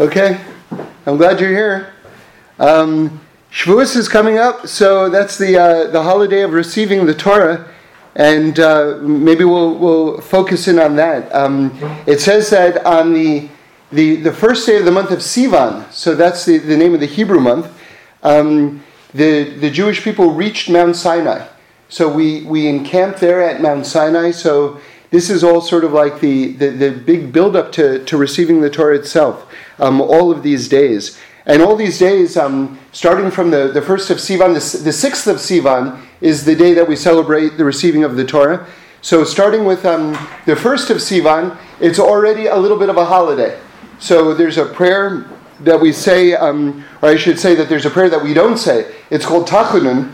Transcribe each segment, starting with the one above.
Okay, I'm glad you're here. Um, Shavuos is coming up, so that's the uh, the holiday of receiving the Torah, and uh, maybe we'll we'll focus in on that. Um, it says that on the, the the first day of the month of Sivan, so that's the, the name of the Hebrew month. Um, the the Jewish people reached Mount Sinai, so we we encamped there at Mount Sinai. So this is all sort of like the, the, the big build-up to, to receiving the Torah itself, um, all of these days. And all these days, um, starting from the, the first of Sivan, the, the sixth of Sivan is the day that we celebrate the receiving of the Torah. So starting with um, the first of Sivan, it's already a little bit of a holiday. So there's a prayer that we say, um, or I should say that there's a prayer that we don't say. It's called Tachanun,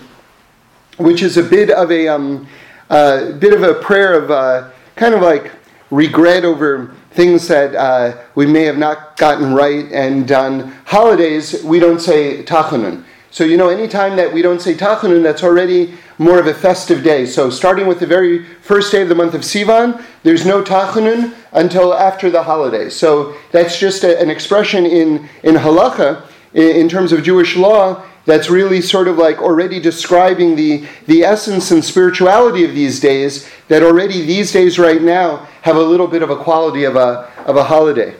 which is a bit of a um, uh, bit of a prayer of uh, kind of like regret over things that uh, we may have not gotten right. And on holidays, we don't say Tachanun. So, you know, anytime that we don't say Tachanun, that's already more of a festive day. So, starting with the very first day of the month of Sivan, there's no Tachanun until after the holiday. So, that's just a, an expression in, in halacha, in, in terms of Jewish law, that's really sort of like already describing the, the essence and spirituality of these days, that already these days right now have a little bit of a quality of a, of a holiday.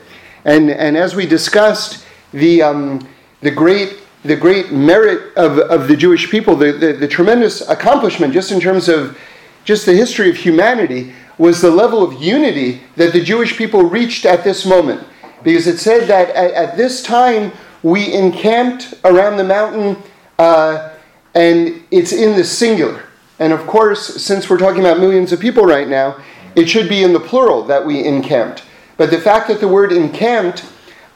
And, and as we discussed, the, um, the, great, the great merit of, of the Jewish people, the, the, the tremendous accomplishment just in terms of just the history of humanity, was the level of unity that the Jewish people reached at this moment. Because it said that at, at this time, we encamped around the mountain, uh, and it's in the singular. And of course, since we're talking about millions of people right now, it should be in the plural that we encamped. But the fact that the word encamped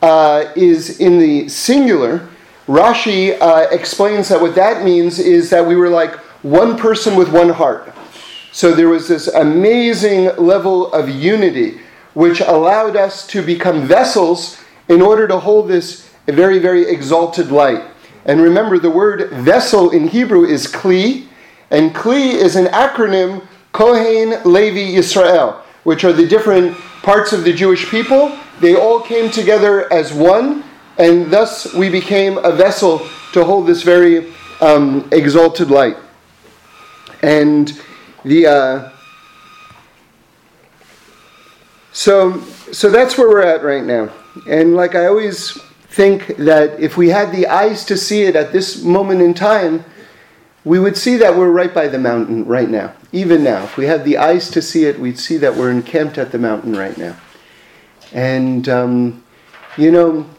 uh, is in the singular, Rashi uh, explains that what that means is that we were like one person with one heart. So there was this amazing level of unity which allowed us to become vessels in order to hold this a very, very exalted light. And remember, the word vessel in Hebrew is kli, and kli is an acronym Kohen, Levi, Israel, which are the different parts of the Jewish people. They all came together as one, and thus we became a vessel to hold this very um, exalted light. And the uh, so so that's where we're at right now. And like I always think that if we had the eyes to see it at this moment in time, we would see that we're right by the mountain right now. Even now, if we had the eyes to see it, we'd see that we're encamped at the mountain right now. And um, you know,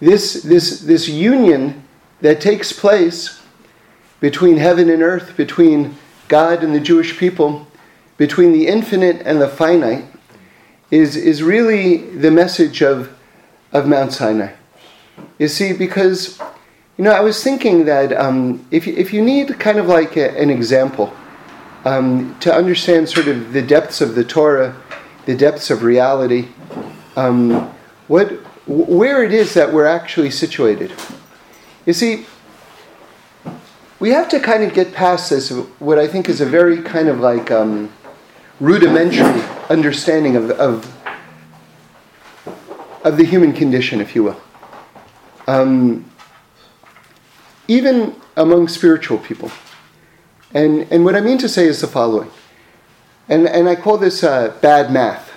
this this this union that takes place between heaven and earth, between God and the Jewish people, between the infinite and the finite, is is really the message of of Mount Sinai. You see, because, you know, I was thinking that um, if, you, if you need kind of like a, an example um, to understand sort of the depths of the Torah, the depths of reality, um, what, where it is that we're actually situated. You see, we have to kind of get past this, what I think is a very kind of like um, rudimentary understanding of, of, of the human condition, if you will um, even among spiritual people. And, and what I mean to say is the following, and, and I call this uh, bad math.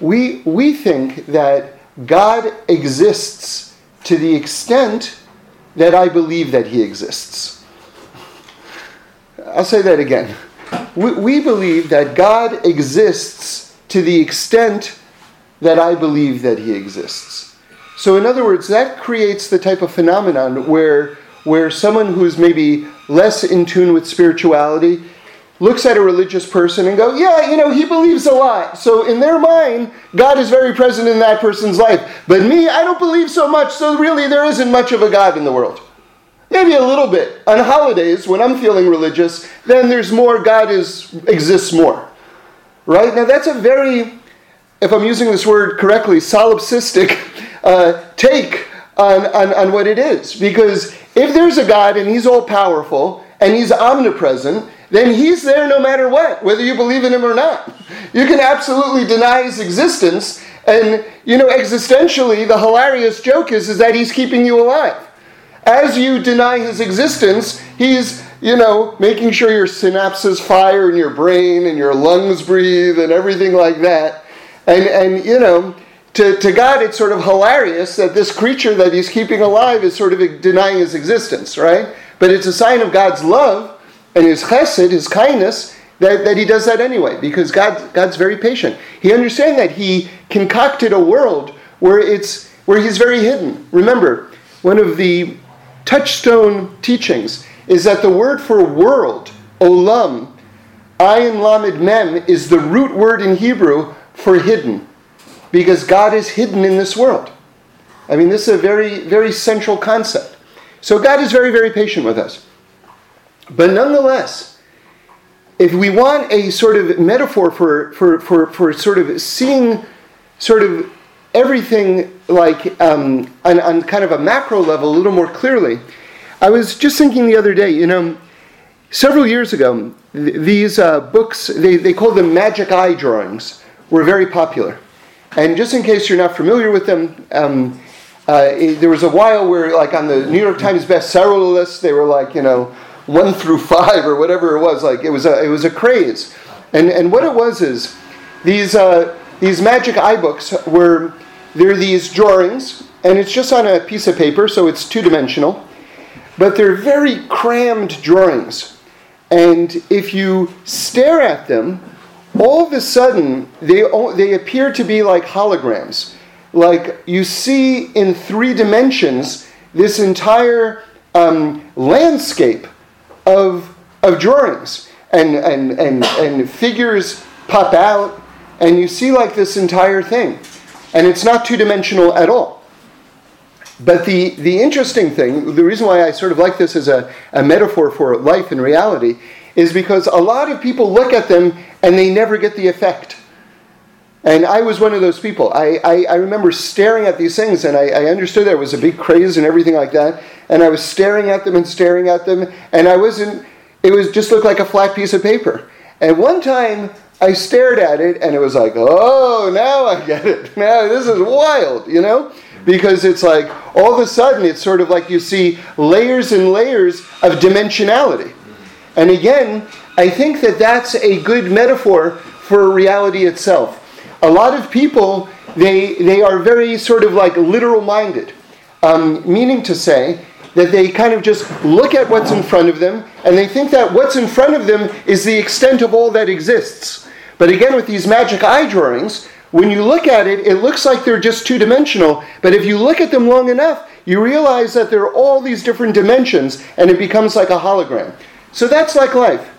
We, we think that God exists to the extent that I believe that He exists. I'll say that again. We, we believe that God exists to the extent that I believe that He exists. So, in other words, that creates the type of phenomenon where, where someone who's maybe less in tune with spirituality looks at a religious person and go, yeah, you know, he believes a lot. So in their mind, God is very present in that person's life. But me, I don't believe so much, so really there isn't much of a God in the world. Maybe a little bit. On holidays, when I'm feeling religious, then there's more, God is exists more. Right? Now that's a very, if I'm using this word correctly, solipsistic uh, take on, on, on what it is. Because if there's a God and he's all powerful and he's omnipresent, then he's there no matter what, whether you believe in him or not. You can absolutely deny his existence, And, you know, existentially, the hilarious joke is, is that he's keeping you alive. As you deny his existence, he's, you know, making sure your synapses fire in your brain and your lungs breathe and everything like that. And, and you know, to, to God, it's sort of hilarious that this creature that he's keeping alive is sort of denying his existence, right? But it's a sign of God's love and his chesed, his kindness, that, that he does that anyway, because God, God's very patient. He understands that he concocted a world where, it's, where he's very hidden. Remember, one of the touchstone teachings is that the word for world, olam, ayin lamed mem, is the root word in Hebrew for hidden, because God is hidden in this world. I mean, this is a very, very central concept. So God is very, very patient with us. But nonetheless, if we want a sort of metaphor for, for, for, for sort of seeing sort of everything like um, on, on kind of a macro level a little more clearly, I was just thinking the other day, you know, several years ago, th- these uh, books, they, they called them magic eye drawings, were very popular. And just in case you're not familiar with them, um, uh, it, there was a while where, like on the New York Times bestseller list, they were like, you know, one through five or whatever it was. Like it was a it was a craze, and and what it was is these uh, these magic eye books were they're these drawings, and it's just on a piece of paper, so it's two dimensional, but they're very crammed drawings, and if you stare at them, all of a sudden they they appear to be like holograms, like you see in three dimensions this entire um, landscape of, of drawings and, and, and, and figures pop out, and you see like this entire thing. And it's not two dimensional at all. But the, the interesting thing, the reason why I sort of like this as a, a metaphor for life and reality, is because a lot of people look at them and they never get the effect. And I was one of those people. I, I, I remember staring at these things, and I, I, understood there was a big craze and everything like that. And I was staring at them and staring at them, and I wasn't, it was just looked like a flat piece of paper. And one time I stared at it, and it was like, oh, now I get it. Now this is wild, you know? Because it's like, all of a sudden, it's sort of like you see layers and layers of dimensionality. And again, I think that that's a good metaphor for reality itself a lot of people, they, they are very sort of like literal minded, um, meaning to say that they kind of just look at what's in front of them and they think that what's in front of them is the extent of all that exists. But again, with these magic eye drawings, when you look at it, it looks like they're just two dimensional. But if you look at them long enough, you realize that there are all these different dimensions and it becomes like a hologram. So that's like life.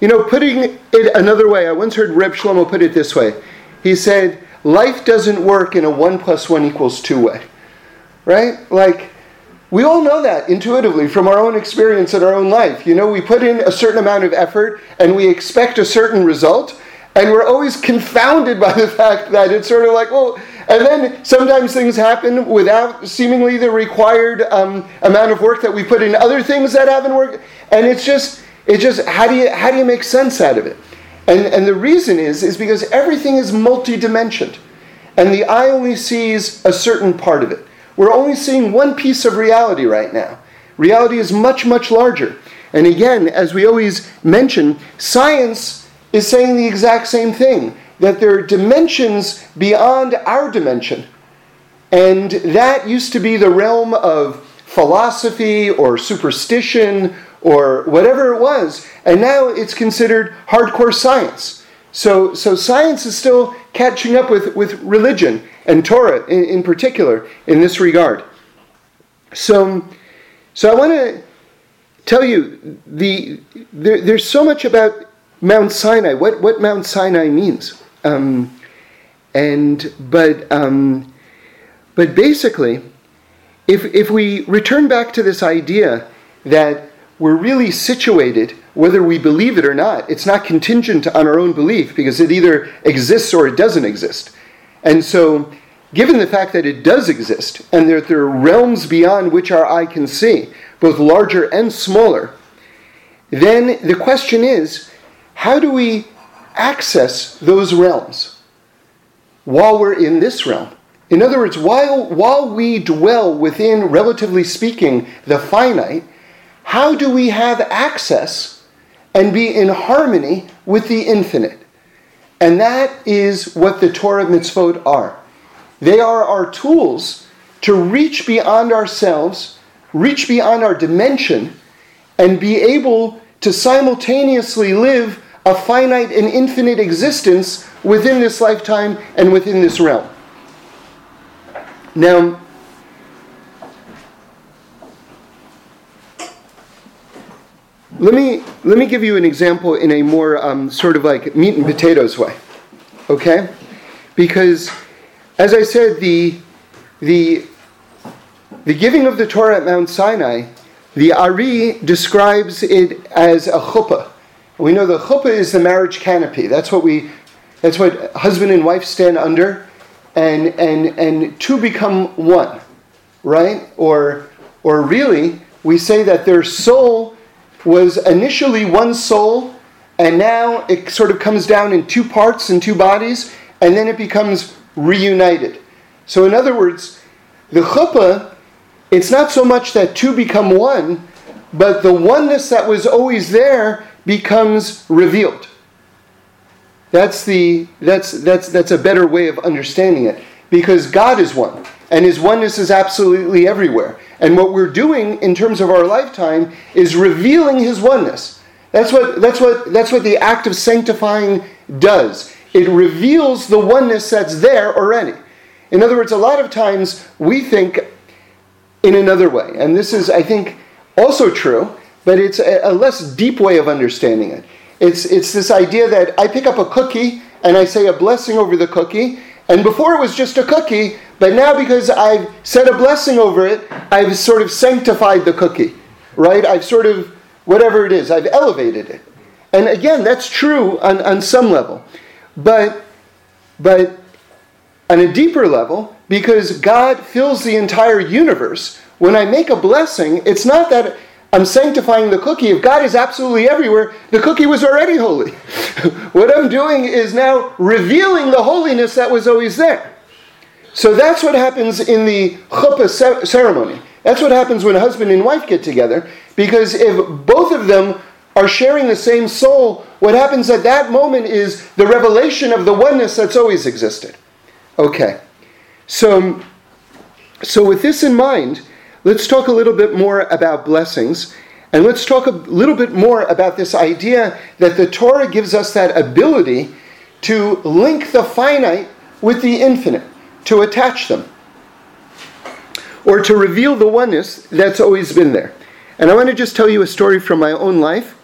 You know, putting it another way, I once heard Reb Shlomo put it this way. He said, life doesn't work in a 1 plus 1 equals 2 way. Right? Like, we all know that intuitively from our own experience in our own life. You know, we put in a certain amount of effort and we expect a certain result, and we're always confounded by the fact that it's sort of like, well, and then sometimes things happen without seemingly the required um, amount of work that we put in other things that haven't worked, and it's just, it's just how do you how do you make sense out of it? And, and the reason is, is because everything is multidimensioned. And the eye only sees a certain part of it. We're only seeing one piece of reality right now. Reality is much, much larger. And again, as we always mention, science is saying the exact same thing that there are dimensions beyond our dimension. And that used to be the realm of philosophy or superstition or whatever it was. And now it's considered hardcore science. So, so science is still catching up with, with religion and Torah in, in particular in this regard. So, so I want to tell you the there, there's so much about Mount Sinai. What what Mount Sinai means, um, and but um, but basically, if if we return back to this idea that we're really situated, whether we believe it or not. It's not contingent on our own belief because it either exists or it doesn't exist. And so, given the fact that it does exist and that there are realms beyond which our eye can see, both larger and smaller, then the question is how do we access those realms? while we're in this realm. In other words, while, while we dwell within, relatively speaking, the finite, how do we have access and be in harmony with the infinite? And that is what the Torah mitzvot are. They are our tools to reach beyond ourselves, reach beyond our dimension, and be able to simultaneously live a finite and infinite existence within this lifetime and within this realm. Now, let me let me give you an example in a more um, sort of like meat and potatoes way, okay? Because, as I said, the the the giving of the Torah at Mount Sinai, the Ari describes it as a chuppah. We know the chuppah is the marriage canopy. That's what we that's what husband and wife stand under, and and and two become one, right? Or or really, we say that their soul was initially one soul, and now it sort of comes down in two parts and two bodies, and then it becomes reunited. So, in other words, the chuppah, it's not so much that two become one, but the oneness that was always there becomes revealed. That's, the, that's, that's, that's a better way of understanding it. Because God is one, and His oneness is absolutely everywhere. And what we're doing in terms of our lifetime is revealing His oneness. That's what, that's what, that's what the act of sanctifying does. It reveals the oneness that's there already. In other words, a lot of times we think in another way. And this is, I think, also true, but it's a, less deep way of understanding it. It's, it's this idea that I pick up a cookie and I say a blessing over the cookie, and before it was just a cookie, but now because I've said a blessing over it, I've sort of sanctified the cookie, right? I've sort of, whatever it is, I've elevated it. And again, that's true on, on some level. But, but on a deeper level, because God fills the entire universe, when I make a blessing, it's not that I'm sanctifying the cookie. If God is absolutely everywhere, the cookie was already holy. what I'm doing is now revealing the holiness that was always there. So that's what happens in the chuppah ceremony. That's what happens when husband and wife get together. Because if both of them are sharing the same soul, what happens at that moment is the revelation of the oneness that's always existed. Okay. So, so with this in mind, let's talk a little bit more about blessings. And let's talk a little bit more about this idea that the Torah gives us that ability to link the finite with the infinite, to attach them, or to reveal the oneness that's always been there. And I want to just tell you a story from my own life.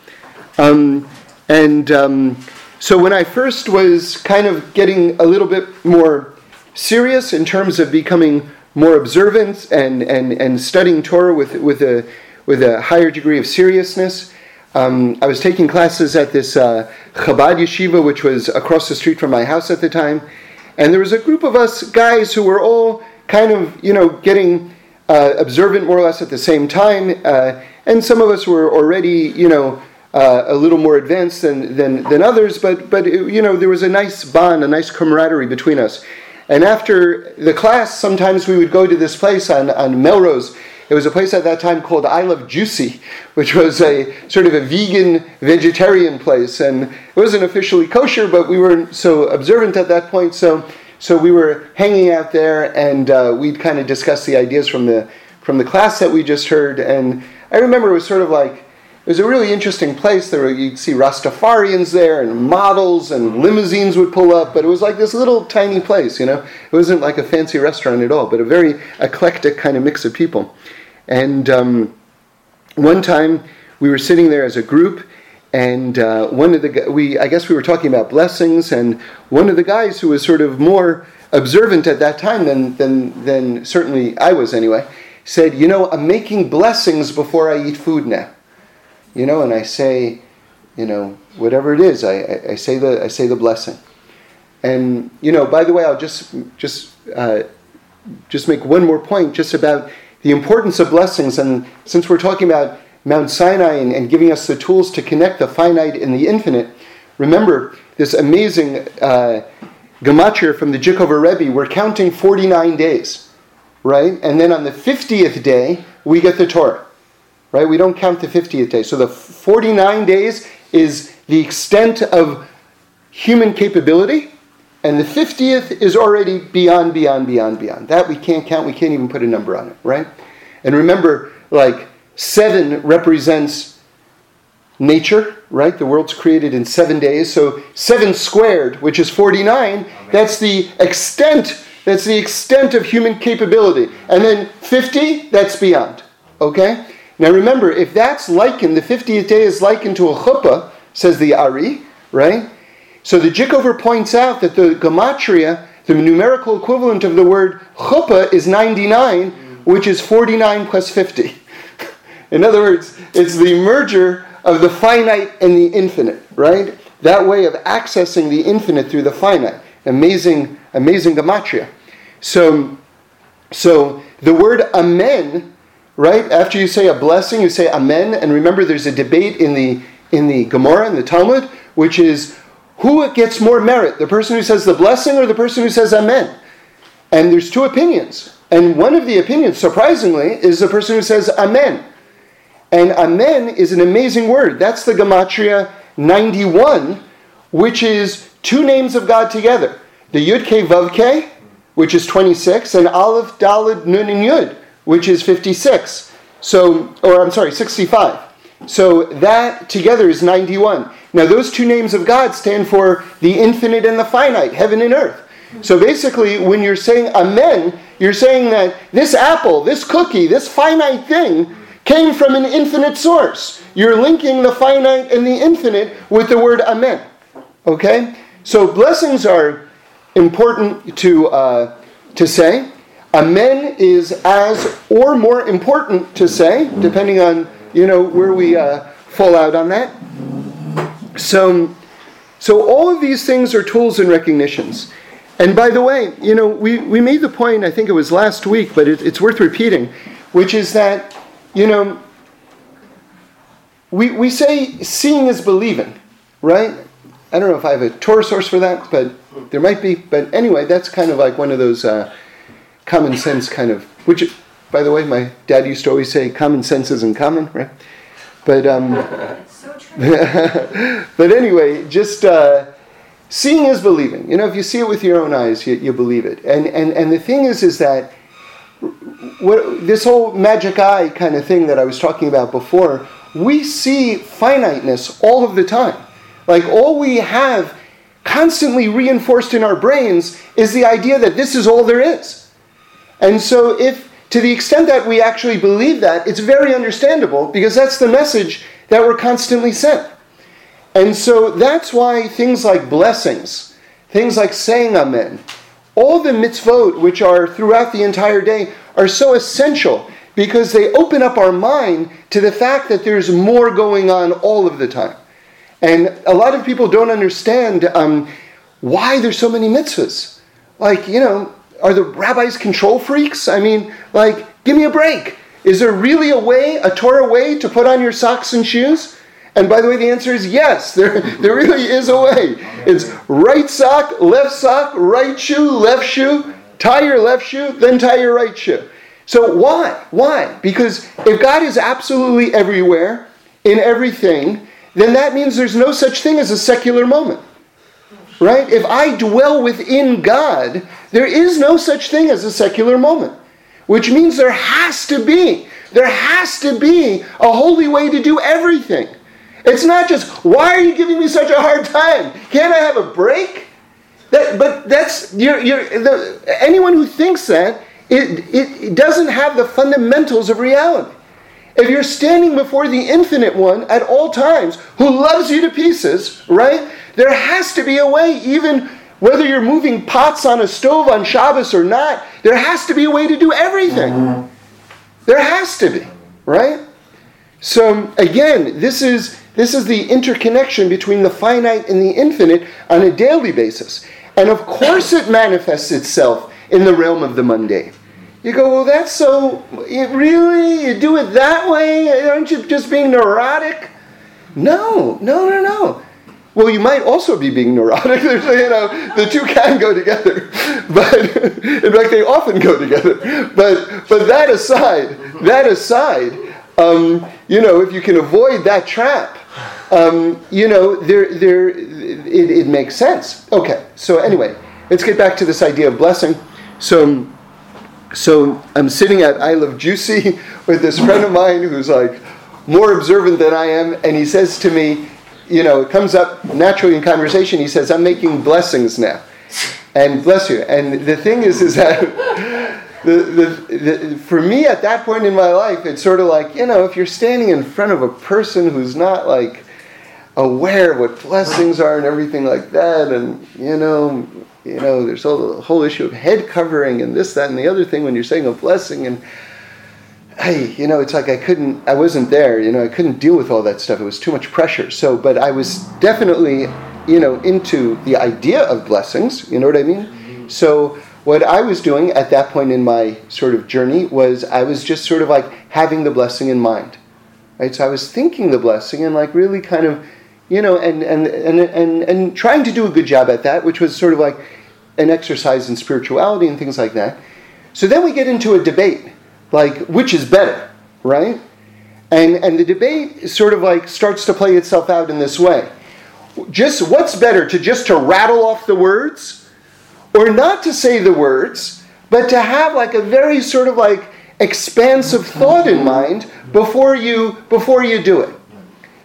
Um, and um, so when I first was kind of getting a little bit more serious in terms of becoming more observant and, and, and studying Torah with, with, a, with a higher degree of seriousness. Um, I was taking classes at this uh, Chabad yeshiva, which was across the street from my house at the time, and there was a group of us guys who were all kind of, you know, getting uh, observant more or less at the same time, uh, and some of us were already, you know, uh, a little more advanced than, than, than others, but, but it, you know, there was a nice bond, a nice camaraderie between us. And after the class, sometimes we would go to this place on, on Melrose. It was a place at that time called I Love Juicy, which was a sort of a vegan, vegetarian place. And it wasn't officially kosher, but we weren't so observant at that point. So, so we were hanging out there and uh, we'd kind of discuss the ideas from the, from the class that we just heard. And I remember it was sort of like, it was a really interesting place. There were, you'd see Rastafarians there, and models and limousines would pull up. But it was like this little tiny place, you know. It wasn't like a fancy restaurant at all, but a very eclectic kind of mix of people. And um, one time we were sitting there as a group, and uh, one of the we I guess we were talking about blessings, and one of the guys who was sort of more observant at that time than than than certainly I was anyway, said, "You know, I'm making blessings before I eat food now." You know, and I say, you know, whatever it is, I, I, I say the I say the blessing. And you know, by the way, I'll just just uh, just make one more point, just about the importance of blessings. And since we're talking about Mount Sinai and, and giving us the tools to connect the finite and the infinite, remember this amazing uh, gematria from the Jikover Rebbe, we're counting 49 days, right? And then on the 50th day, we get the Torah, right? We don't count the 50th day. So the 49 days is the extent of human capability, and the 50th is already beyond, beyond, beyond, beyond. That we can't count, we can't even put a number on it, right? And remember, like, seven represents nature, right? The world's created in seven days. So seven squared, which is 49, that's the extent, that's the extent of human capability. And then 50, that's beyond. Okay? Now remember, if that's likened, the 50th day is likened to a chuppah, says the Ari, right? So the Jikover points out that the gematria, the numerical equivalent of the word chuppah is 99, which is 49 plus 50. In other words, it's the merger of the finite and the infinite, right? That way of accessing the infinite through the finite. Amazing, amazing gematria. So, so the word amen, right? After you say a blessing, you say amen. And remember, there's a debate in the in the Gemara and the Talmud, which is who gets more merit, the person who says the blessing or the person who says amen? And there's two opinions. And one of the opinions, surprisingly, is the person who says amen. And amen is an amazing word. That's the Gematria 91, which is two names of God together. The Yud Ke Vav Ke, which is 26, and Aleph Dalid Nun and Yud, which is 56. So, or I'm sorry, 65. So that together is 91. Now, those two names of God stand for the infinite and the finite, heaven and earth. So basically, when you're saying Amen, you're saying that this apple, this cookie, this finite thing came from an infinite source. You're linking the finite and the infinite with the word Amen. Okay? So blessings are important to, uh, to say. Amen is as or more important to say, depending on you know where we uh, fall out on that. So, so all of these things are tools and recognitions. And by the way, you know, we, we made the point, I think it was last week, but it, it's worth repeating, which is that, you know, we, we say seeing is believing, right? I don't know if I have a Torah source for that, but there might be. But anyway, that's kind of like one of those uh, common sense kind of, which, by the way, my dad used to always say, common sense isn't common, right? But um, but anyway, just uh, seeing is believing. You know, if you see it with your own eyes, you, you believe it. And, and, and the thing is, is that what, this whole magic eye kind of thing that I was talking about before, we see finiteness all of the time. Like all we have constantly reinforced in our brains is the idea that this is all there is. And so if to the extent that we actually believe that, it's very understandable because that's the message that we're constantly sent. And so that's why things like blessings, things like saying Amen, all the mitzvot which are throughout the entire day are so essential because they open up our mind to the fact that there's more going on all of the time. And a lot of people don't understand um, why there's so many mitzvahs. Like, you know, are the rabbis control freaks? I mean, like, give me a break. Is there really a way, a Torah way, to put on your socks and shoes? And by the way, the answer is yes. There, there really is a way. It's right sock, left sock, right shoe, left shoe, tie your left shoe, then tie your right shoe. So why? Why? Because if God is absolutely everywhere, in everything, then that means there's no such thing as a secular moment. Right? If I dwell within God, there is no such thing as a secular moment which means there has to be, there has to be a holy way to do everything. It's not just, why are you giving me such a hard time? Can't I have a break? That, but that's, you're, you're, the, anyone who thinks that, it, it, it doesn't have the fundamentals of reality. If you're standing before the infinite one at all times, who loves you to pieces, right? There has to be a way, even whether you're moving pots on a stove on Shabbos or not, there has to be a way to do everything. There has to be, right? So again, this is this is the interconnection between the finite and the infinite on a daily basis. And of course it manifests itself in the realm of the mundane. You go, well, that's so, it really? You do it that way? Aren't you just being neurotic? No, no, no, no. Well, you might also be being neurotic. There's, you know, the two can go together, but in fact, they often go together. But but that aside, that aside, um, you know, if you can avoid that trap, um, you know, there there it, it makes sense. Okay, so anyway, let's get back to this idea of blessing. So. So I'm sitting at I Love Juicy with this friend of mine who's like more observant than I am, and he says to me, you know, it comes up naturally in conversation. He says, I'm making blessings now. And bless you. And the thing is, is that the, the, the, for me at that point in my life, it's sort of like, you know, if you're standing in front of a person who's not like aware of what blessings are and everything like that, and, you know, you know, there's all the whole issue of head covering and this, that, and the other thing when you're saying a blessing. And hey, you know, it's like I couldn't, I wasn't there, you know, I couldn't deal with all that stuff. It was too much pressure. So, but I was definitely, you know, into the idea of blessings, you know what I mean? So, what I was doing at that point in my sort of journey was I was just sort of like having the blessing in mind. Right? So I was thinking the blessing and like really kind of, you know, and and and and, and trying to do a good job at that, which was sort of like an exercise in spirituality and things like that. So then we get into a debate like which is better, right? And and the debate sort of like starts to play itself out in this way. Just what's better to just to rattle off the words or not to say the words, but to have like a very sort of like expansive thought in mind before you before you do it.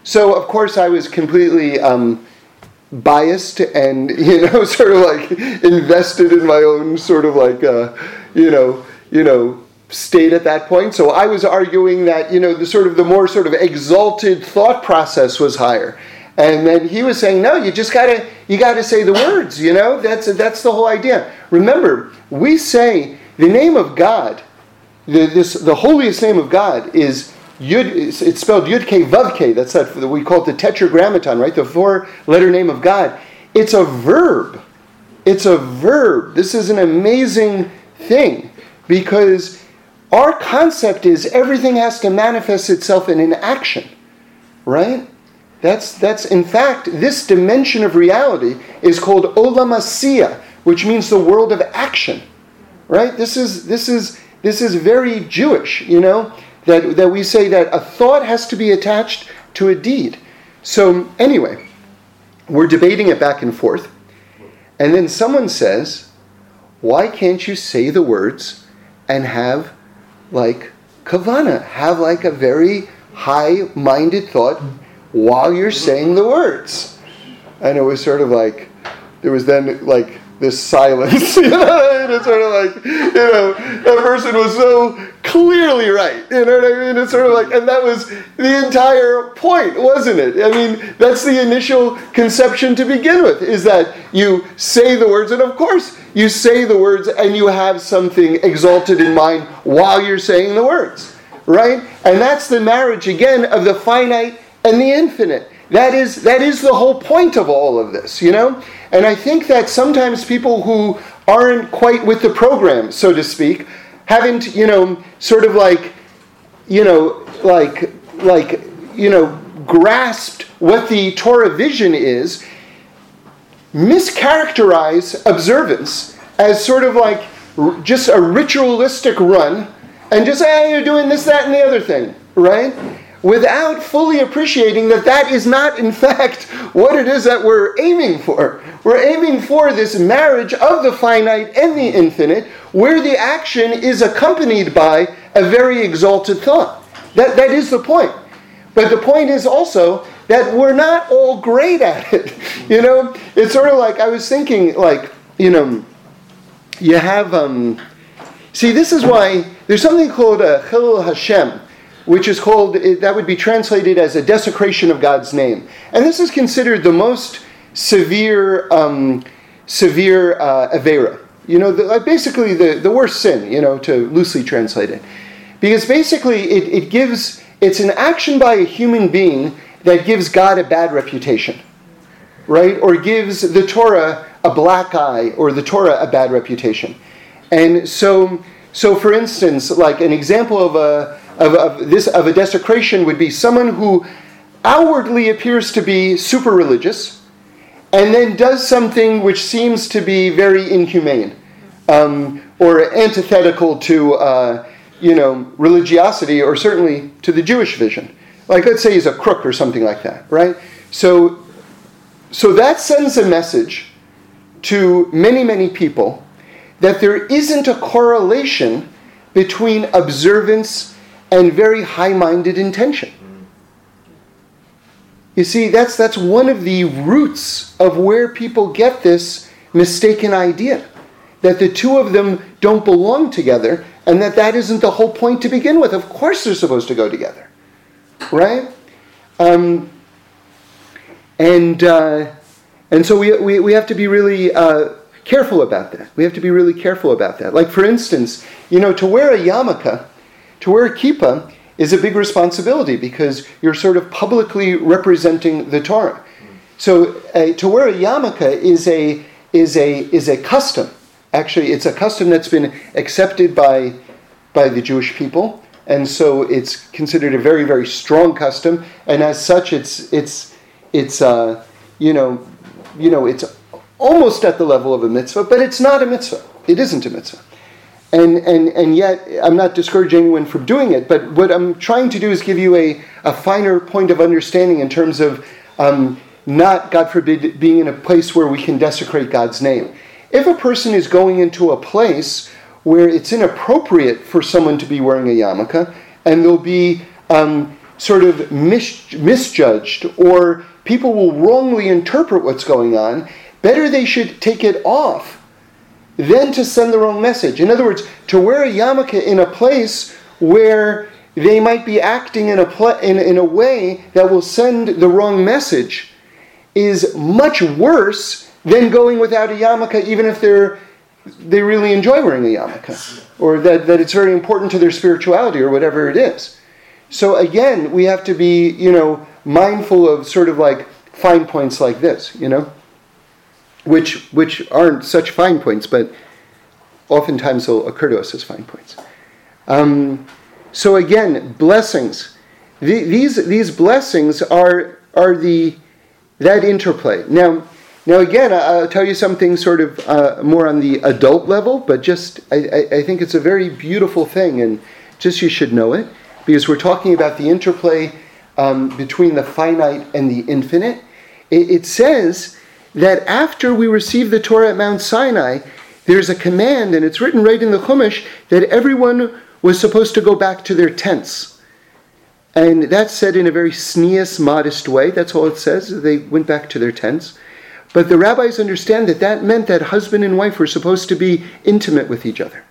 So of course I was completely um, biased and you know sort of like invested in my own sort of like uh, you know you know state at that point. So I was arguing that, you know, the sort of the more sort of exalted thought process was higher. And then he was saying, no, you just gotta you gotta say the words, you know? That's that's the whole idea. Remember, we say the name of God, the, this the holiest name of God is Yud, it's spelled Yud K. That's that we call it the Tetragrammaton, right? The four-letter name of God. It's a verb. It's a verb. This is an amazing thing because our concept is everything has to manifest itself in an action, right? That's, that's in fact, this dimension of reality is called olam asiyah, which means the world of action, right? This is, this is, this is very Jewish, you know, that, that we say that a thought has to be attached to a deed. So, anyway, we're debating it back and forth, and then someone says, Why can't you say the words and have like kavana, have like a very high minded thought while you're saying the words. And it was sort of like, there was then like this silence. you know, and it's sort of like, you know, that person was so clearly right. You know what I mean? It's sort of like, and that was the entire point, wasn't it? I mean, that's the initial conception to begin with, is that you say the words, and of course, you say the words and you have something exalted in mind while you're saying the words, right? And that's the marriage, again, of the finite and the infinite. That is, that is the whole point of all of this, you know? And I think that sometimes people who aren't quite with the program, so to speak, haven't, you know, sort of like, you know, like, like, you know, grasped what the Torah vision is, mischaracterize observance as sort of like just a ritualistic run and just say, hey, you're doing this, that, and the other thing, right? Without fully appreciating that that is not, in fact, what it is that we're aiming for. We're aiming for this marriage of the finite and the infinite, where the action is accompanied by a very exalted thought. That, that is the point. But the point is also that we're not all great at it. You know, it's sort of like I was thinking, like, you know, you have, um, see, this is why there's something called a Chilul Hashem which is called, that would be translated as a desecration of God's name. And this is considered the most severe, um, severe uh, Avera. You know, the, basically the, the worst sin, you know, to loosely translate it. Because basically it, it gives, it's an action by a human being that gives God a bad reputation, right? Or gives the Torah a black eye or the Torah a bad reputation. And so, so for instance, like an example of a, of, of, this, of a desecration would be someone who outwardly appears to be super religious, and then does something which seems to be very inhumane um, or antithetical to, uh, you know, religiosity or certainly to the Jewish vision. Like, let's say he's a crook or something like that, right? So, so that sends a message to many, many people that there isn't a correlation between observance and very high minded intention. You see, that's, that's one of the roots of where people get this mistaken idea that the two of them don't belong together and that that isn't the whole point to begin with. Of course, they're supposed to go together, right? Um, and, uh, and so we, we, we have to be really uh, careful about that. We have to be really careful about that. Like, for instance, you know, to wear a yarmulke, to wear a kippah, is a big responsibility because you're sort of publicly representing the Torah. So uh, to wear a yarmulke is a is a is a custom. Actually, it's a custom that's been accepted by by the Jewish people, and so it's considered a very very strong custom. And as such, it's it's it's uh, you know you know it's almost at the level of a mitzvah, but it's not a mitzvah. It isn't a mitzvah. And, and, and yet, I'm not discouraging anyone from doing it, but what I'm trying to do is give you a, a finer point of understanding in terms of um, not, God forbid, being in a place where we can desecrate God's name. If a person is going into a place where it's inappropriate for someone to be wearing a yarmulke, and they'll be um, sort of mis- misjudged, or people will wrongly interpret what's going on, better they should take it off than to send the wrong message. In other words, to wear a yarmulke in a place where they might be acting in a, pl- in, in a way that will send the wrong message is much worse than going without a yarmulke, even if they're they really enjoy wearing a yarmulke, or that, that it's very important to their spirituality, or whatever it is. So again, we have to be, you know, mindful of sort of like fine points like this, you know which, which aren't such fine points, but oftentimes they'll occur to us as fine points. Um, so again, blessings. The, these, these blessings are, are the, that interplay. Now, now again, I'll tell you something sort of uh, more on the adult level, but just I, I, think it's a very beautiful thing, and just you should know it, because we're talking about the interplay um, between the finite and the infinite. It, it says that after we receive the Torah at Mount Sinai, there's a command, and it's written right in the Chumash, that everyone was supposed to go back to their tents. And that's said in a very tznius, modest way. That's all it says. They went back to their tents. But the rabbis understand that that meant that husband and wife were supposed to be intimate with each other.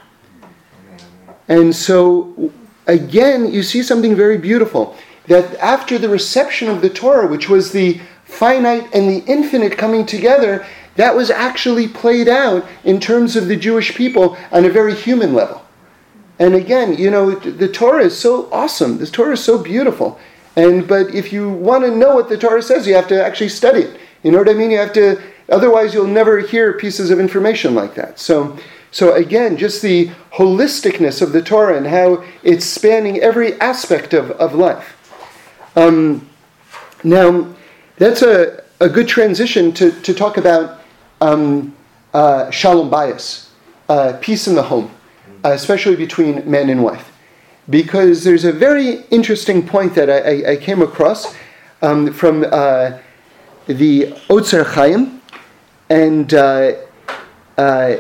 And so, again, you see something very beautiful. That after the reception of the Torah, which was the finite and the infinite coming together, that was actually played out in terms of the Jewish people on a very human level. And again, you know, the Torah is so awesome. The Torah is so beautiful. And but if you want to know what the Torah says, you have to actually study it. You know what I mean? You have to otherwise you'll never hear pieces of information like that. So so again, just the holisticness of the Torah and how it's spanning every aspect of, of life. Um, now, that's a, a good transition to, to talk about um, uh, shalom bayis, uh, peace in the home, uh, especially between man and wife. Because there's a very interesting point that I, I, I came across um, from uh, the Otzer Chaim, and uh, uh,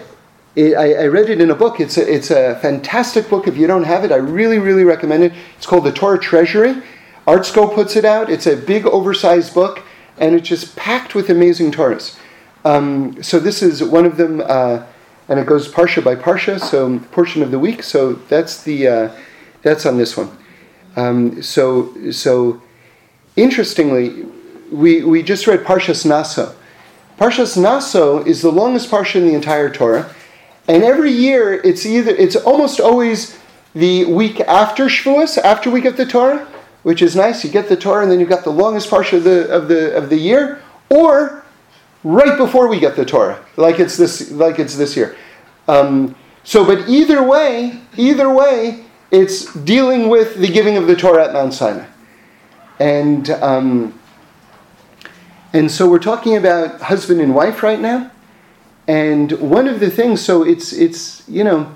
it, I, I, read it in a book. It's a, it's a fantastic book. If you don't have it, I really, really recommend it. It's called The Torah Treasury. ArtScroll puts it out. It's a big, oversized book, and it's just packed with amazing Torahs. Um, so this is one of them, uh, and it goes parsha by parsha, so portion of the week. So that's the uh, that's on this one. Um, so so interestingly, we we just read Parshas Naso. Parshas Naso is the longest parsha in the entire Torah, and every year it's either it's almost always the week after Shavuos, after we get the Torah, which is nice. You get the Torah, and then you've got the longest part of the of the of the year, or right before we get the Torah, like it's this like it's this year. Um, so, but either way, either way, it's dealing with the giving of the Torah at Mount Sinai, and um, And so we're talking about husband and wife right now. And one of the things, so it's it's you know,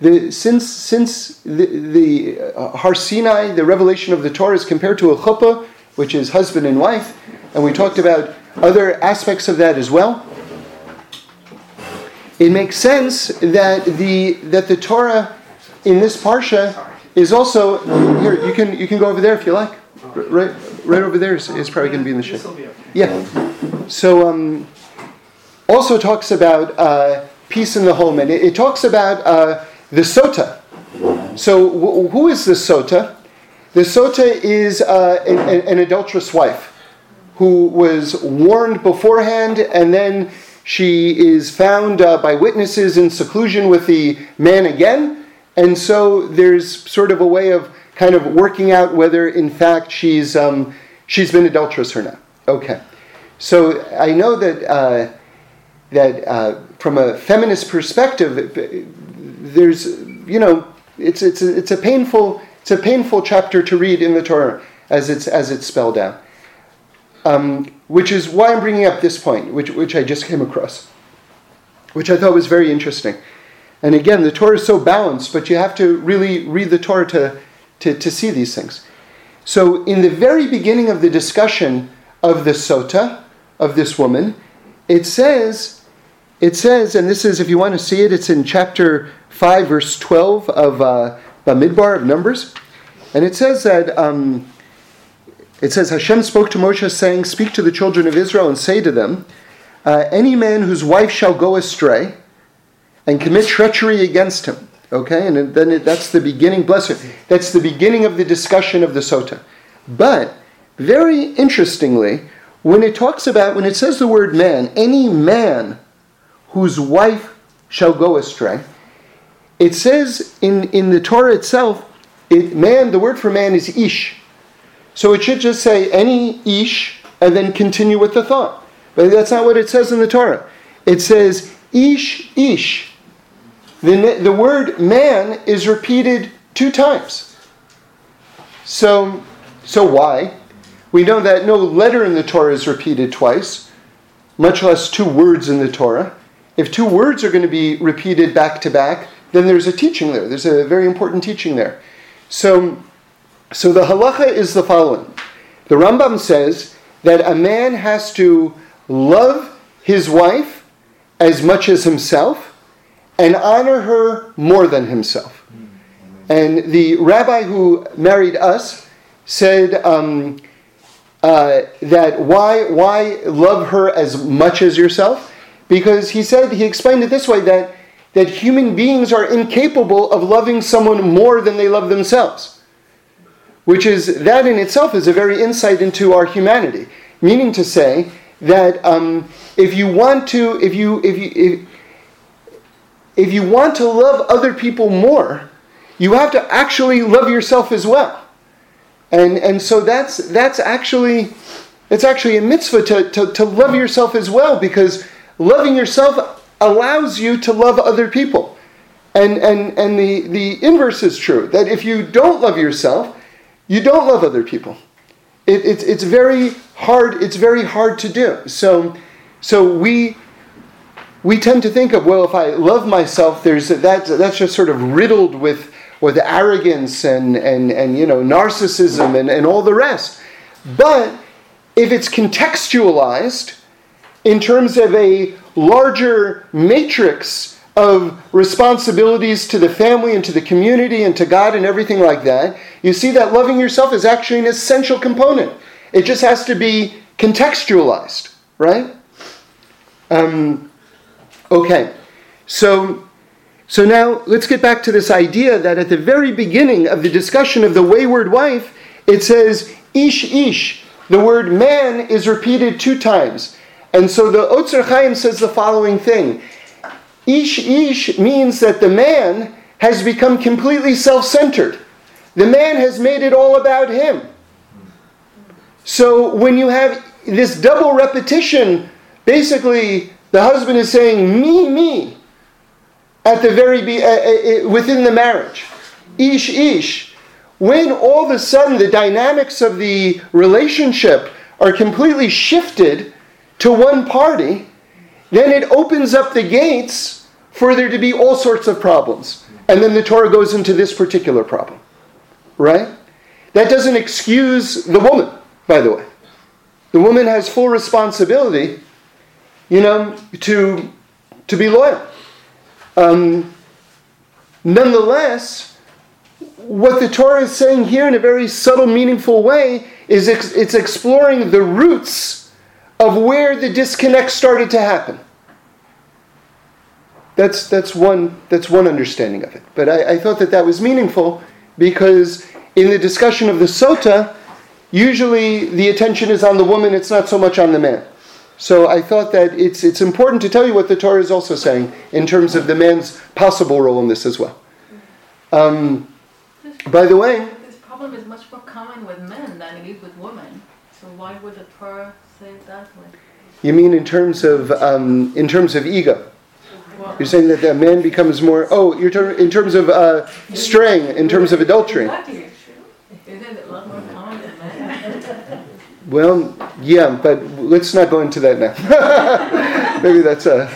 the, since since the, the uh, Har Sinai, the revelation of the Torah is compared to a chuppah, which is husband and wife, and we talked about other aspects of that as well. It makes sense that the that the Torah in this parsha is also here. You can you can go over there if you like. Right right over there is, is probably going to be in the shade. Yeah. So um, also talks about uh, peace in the home, and it, it talks about uh, the sota. So who is the sota? The sota is uh, an, an adulterous wife who was warned beforehand, and then she is found uh, by witnesses in seclusion with the man again. And so there's sort of a way of kind of working out whether, in fact, she's, um, she's been adulterous or not. Okay. So I know that, uh, that uh, from a feminist perspective, there's, you know, it's, it's, a, it's, a painful, it's a painful chapter to read in the Torah as it's, as it's spelled out. Um, which is why I'm bringing up this point, which, which I just came across, which I thought was very interesting. And again, the Torah is so balanced, but you have to really read the Torah to, to, to see these things. So, in the very beginning of the discussion of the sota, of this woman, it says, it says, and this is, if you want to see it, it's in chapter 5, verse 12 of uh, Bamidbar of Numbers. And it says that, um, it says, Hashem spoke to Moshe, saying, Speak to the children of Israel and say to them, uh, Any man whose wife shall go astray and commit treachery against him. Okay, and then it, that's the beginning, bless it, that's the beginning of the discussion of the sota. But, very interestingly, when it talks about, when it says the word man, any man whose wife shall go astray, it says in, in the Torah itself, it, man, the word for man is ish. So it should just say any ish and then continue with the thought. But that's not what it says in the Torah. It says ish, ish. The, the word man is repeated two times. So, so why? We know that no letter in the Torah is repeated twice, much less two words in the Torah. If two words are going to be repeated back to back, then there's a teaching there. There's a very important teaching there. So, so the halacha is the following. The Rambam says that a man has to love his wife as much as himself and honor her more than himself. And the rabbi who married us said um, uh, that why, why love her as much as yourself? Because he said, he explained it this way that, that human beings are incapable of loving someone more than they love themselves. Which is, that in itself is a very insight into our humanity. Meaning to say that um, if you want to, if you, if you, if, if you want to love other people more, you have to actually love yourself as well. And, and so that's, that's actually, it's actually a mitzvah to, to, to love yourself as well because loving yourself allows you to love other people. And, and, and the, the inverse is true that if you don't love yourself, you don't love other people. It, it's, it's very hard, it's very hard to do. So, so we, we tend to think of, well, if I love myself, there's that, that's just sort of riddled with with arrogance and, and, and you know, narcissism and, and all the rest. But if it's contextualized in terms of a larger matrix of responsibilities to the family and to the community and to God and everything like that, you see that loving yourself is actually an essential component. It just has to be contextualized, right? Um, okay, so so now let's get back to this idea that at the very beginning of the discussion of the wayward wife, it says ish ish. The word man is repeated two times. And so the Otzar Chaim says the following thing. Ish ish means that the man has become completely self-centered. The man has made it all about him. So when you have this double repetition, basically the husband is saying, me, me at the very be, uh, uh, within the marriage. Ish ish. When all of a sudden the dynamics of the relationship are completely shifted to one party, then it opens up the gates for there to be all sorts of problems. And then the Torah goes into this particular problem. Right? That doesn't excuse the woman, by the way. The woman has full responsibility, you know, to, to be loyal. Um, nonetheless, what the Torah is saying here in a very subtle, meaningful way is ex- it's exploring the roots of where the disconnect started to happen. That's, that's, one, that's one understanding of it. But I, I thought that that was meaningful because in the discussion of the sota, usually the attention is on the woman, it's not so much on the man. So I thought that it's, it's important to tell you what the Torah is also saying in terms of the man's possible role in this as well. Um, by the way, this problem is much more common with men than it is with women. So why would the Torah say it that way? You mean in terms of um, in terms of ego? You're saying that the man becomes more. Oh, you're ter- in terms of uh, straying, in terms of adultery. Exactly. Isn't it a lot more common than men? Well, yeah, but let's not go into that now. Maybe that's a.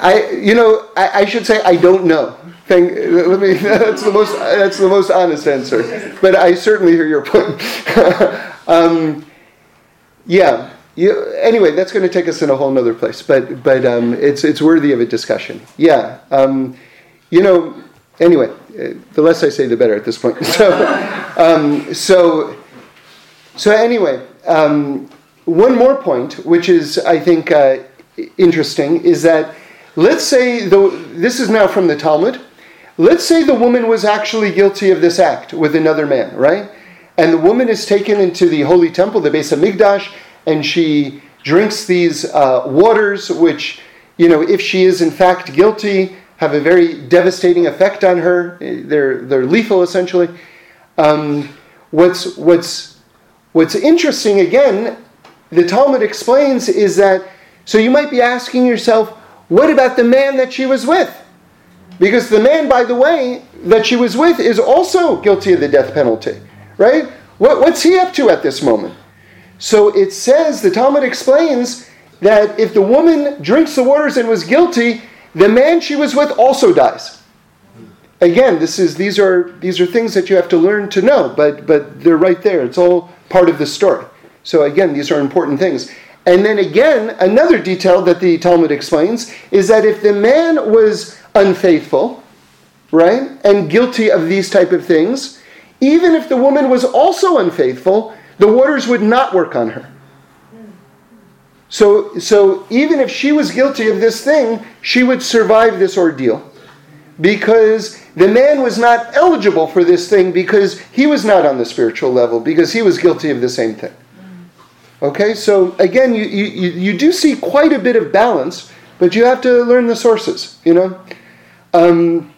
I, you know, I, I should say I don't know. Thank, let me. That's the most. That's the most honest answer. But I certainly hear your point. um, yeah. You, anyway, that's going to take us in a whole other place. But but um, it's it's worthy of a discussion. Yeah. Um, you know. Anyway, uh, the less I say, the better at this point. So um, so so anyway, um, one more point, which is I think uh, interesting, is that let's say though this is now from the Talmud. Let's say the woman was actually guilty of this act with another man, right? And the woman is taken into the holy temple, the Beis Hamikdash, and she drinks these uh, waters, which, you know, if she is in fact guilty, have a very devastating effect on her. They're, they're lethal, essentially. Um, what's, what's, what's interesting, again, the Talmud explains, is that so you might be asking yourself, what about the man that she was with? Because the man, by the way, that she was with is also guilty of the death penalty, right? What, what's he up to at this moment? So it says, the Talmud explains that if the woman drinks the waters and was guilty, the man she was with also dies. Again, this is these are these are things that you have to learn to know, but but they're right there. It's all part of the story. So again, these are important things. And then again, another detail that the Talmud explains is that if the man was unfaithful, right, and guilty of these type of things, even if the woman was also unfaithful, the waters would not work on her. So, so even if she was guilty of this thing, she would survive this ordeal. Because the man was not eligible for this thing because he was not on the spiritual level, because he was guilty of the same thing. Okay, so again, you, you, you do see quite a bit of balance, but you have to learn the sources, you know? Um,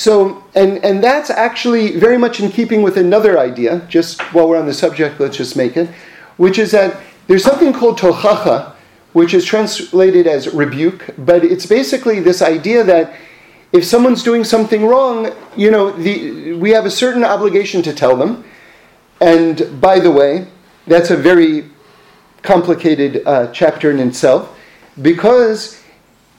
so, and, and that's actually very much in keeping with another idea, just while we're on the subject, let's just make it, which is that there's something called tochacha, which is translated as rebuke, but it's basically this idea that if someone's doing something wrong, you know, the, we have a certain obligation to tell them. And by the way, that's a very complicated uh, chapter in itself, because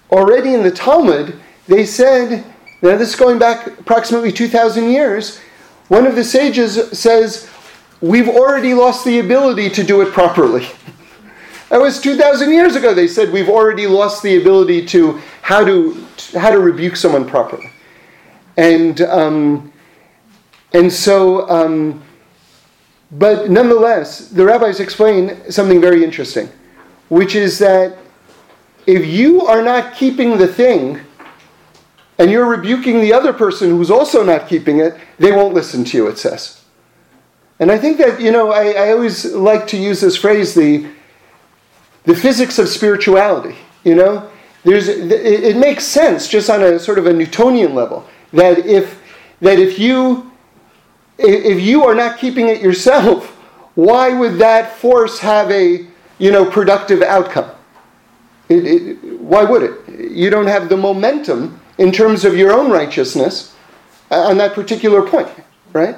already in the Talmud, they said, now this is going back approximately 2,000 years, one of the sages says, we've already lost the ability to do it properly. that was 2,000 years ago. They said we've already lost the ability to how to, how to rebuke someone properly. And, um, and so, um, but nonetheless, the rabbis explain something very interesting, which is that if you are not keeping the thing and you're rebuking the other person who's also not keeping it, they won't listen to you, it says. And I think that, you know, I, I always like to use this phrase, the, the physics of spirituality, you know? There's, it, it makes sense just on a sort of a Newtonian level that if, that if you if you are not keeping it yourself, why would that force have a you know productive outcome? It, it, why would it? You don't have the momentum in terms of your own righteousness on that particular point, right?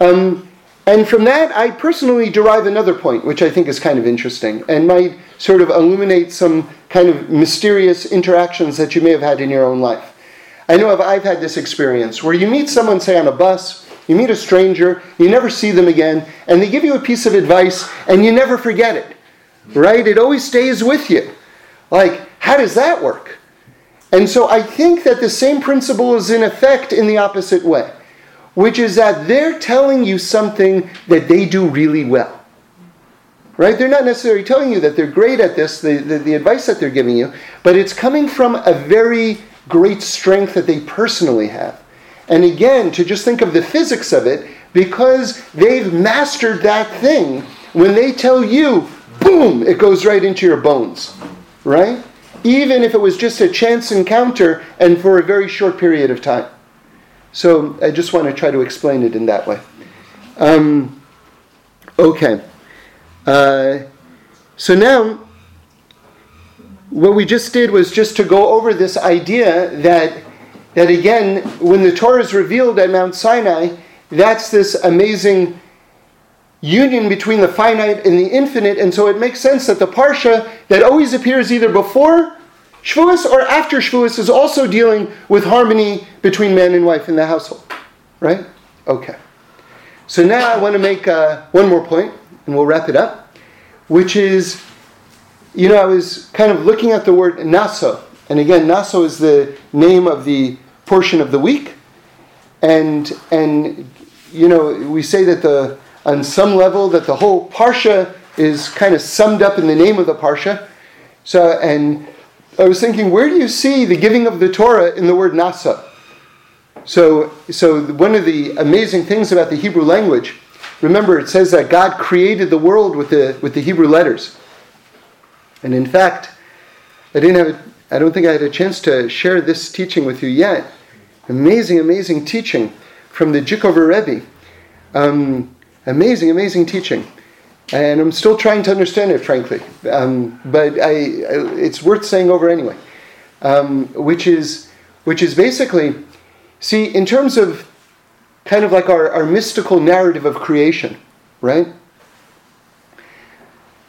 Um, And from that, I personally derive another point, which I think is kind of interesting and might sort of illuminate some kind of mysterious interactions that you may have had in your own life. I know I've had this experience where you meet someone, say, on a bus, you meet a stranger, you never see them again, and they give you a piece of advice and you never forget it, right? It always stays with you. Like, how does that work? And so I think that the same principle is in effect in the opposite way which is that they're telling you something that they do really well. Right? They're not necessarily telling you that they're great at this, the, the, the, advice that they're giving you, but it's coming from a very great strength that they personally have. And again, to just think of the physics of it, because they've mastered that thing, when they tell you, boom, it goes right into your bones. Right? Even if it was just a chance encounter and for a very short period of time. So I just want to try to explain it in that way. Um, okay. Uh, so now, what we just did was just to go over this idea that, that again, when the Torah is revealed at Mount Sinai, that's this amazing union between the finite and the infinite, and so it makes sense that the Parsha that always appears either before Shavuos or after Shavuos is also dealing with harmony between man and wife in the household. Right? Okay. So now I want to make uh, one more point, and we'll wrap it up, which is, you know, I was kind of looking at the word naso. And again, naso is the name of the portion of the week. And, and you know, we say that the, on some level that the whole parsha is kind of summed up in the name of the parsha. So, and I was thinking, where do you see the giving of the Torah in the word naso? So, so one of the amazing things about the Hebrew language, remember, it says that God created the world with the with the Hebrew letters. And in fact, I didn't have, I don't think I had a chance to share this teaching with you yet. Amazing, amazing teaching from the Jikover Rebbe. Um, amazing, amazing teaching and I'm still trying to understand it, frankly. Um, but I, I, it's worth saying over anyway. Um, which is, which is basically, see, in terms of kind of like our, our mystical narrative of creation, right?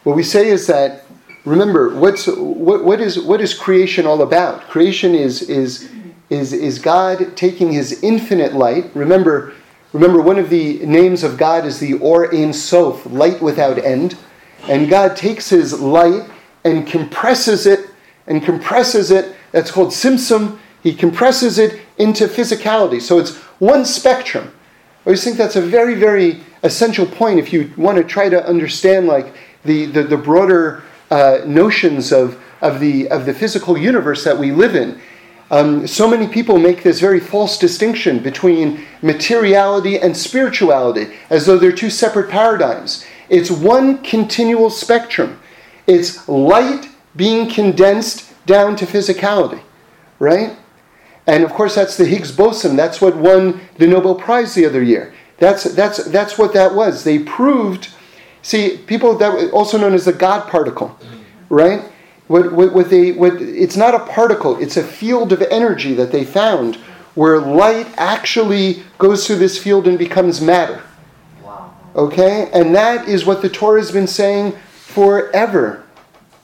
What we say is that, remember, what's what, what is what is creation all about? Creation is is is is God taking His infinite light. Remember, Remember, one of the names of God is the Or Ein Sof, light without end. And God takes his light and compresses it and compresses it. That's called Tzimtzum. He compresses it into physicality. So it's one spectrum. I always think that's a very, very essential point if you want to try to understand like the, the, the broader uh, notions of, of, the, of the physical universe that we live in. Um, so many people make this very false distinction between materiality and spirituality, as though they're two separate paradigms. It's one continual spectrum. It's light being condensed down to physicality, right? And of course, that's the Higgs boson. That's what won the Nobel Prize the other year. That's, that's, that's what that was. They proved, see, people that also known as the God particle, right? What, what, what they, what, it's not a particle, it's a field of energy that they found where light actually goes through this field and becomes matter. Wow. Okay? And that is what the Torah has been saying forever.